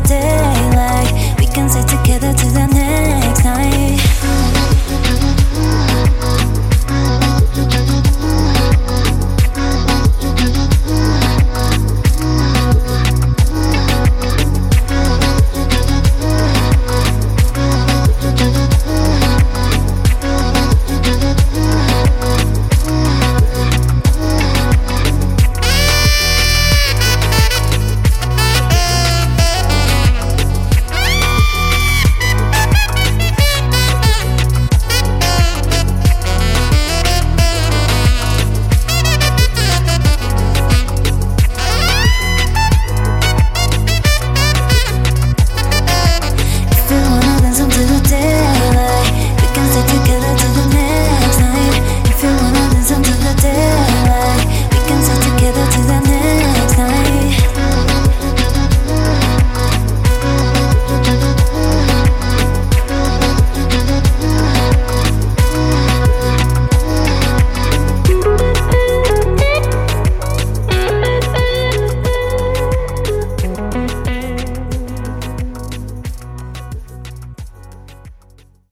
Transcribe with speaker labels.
Speaker 1: the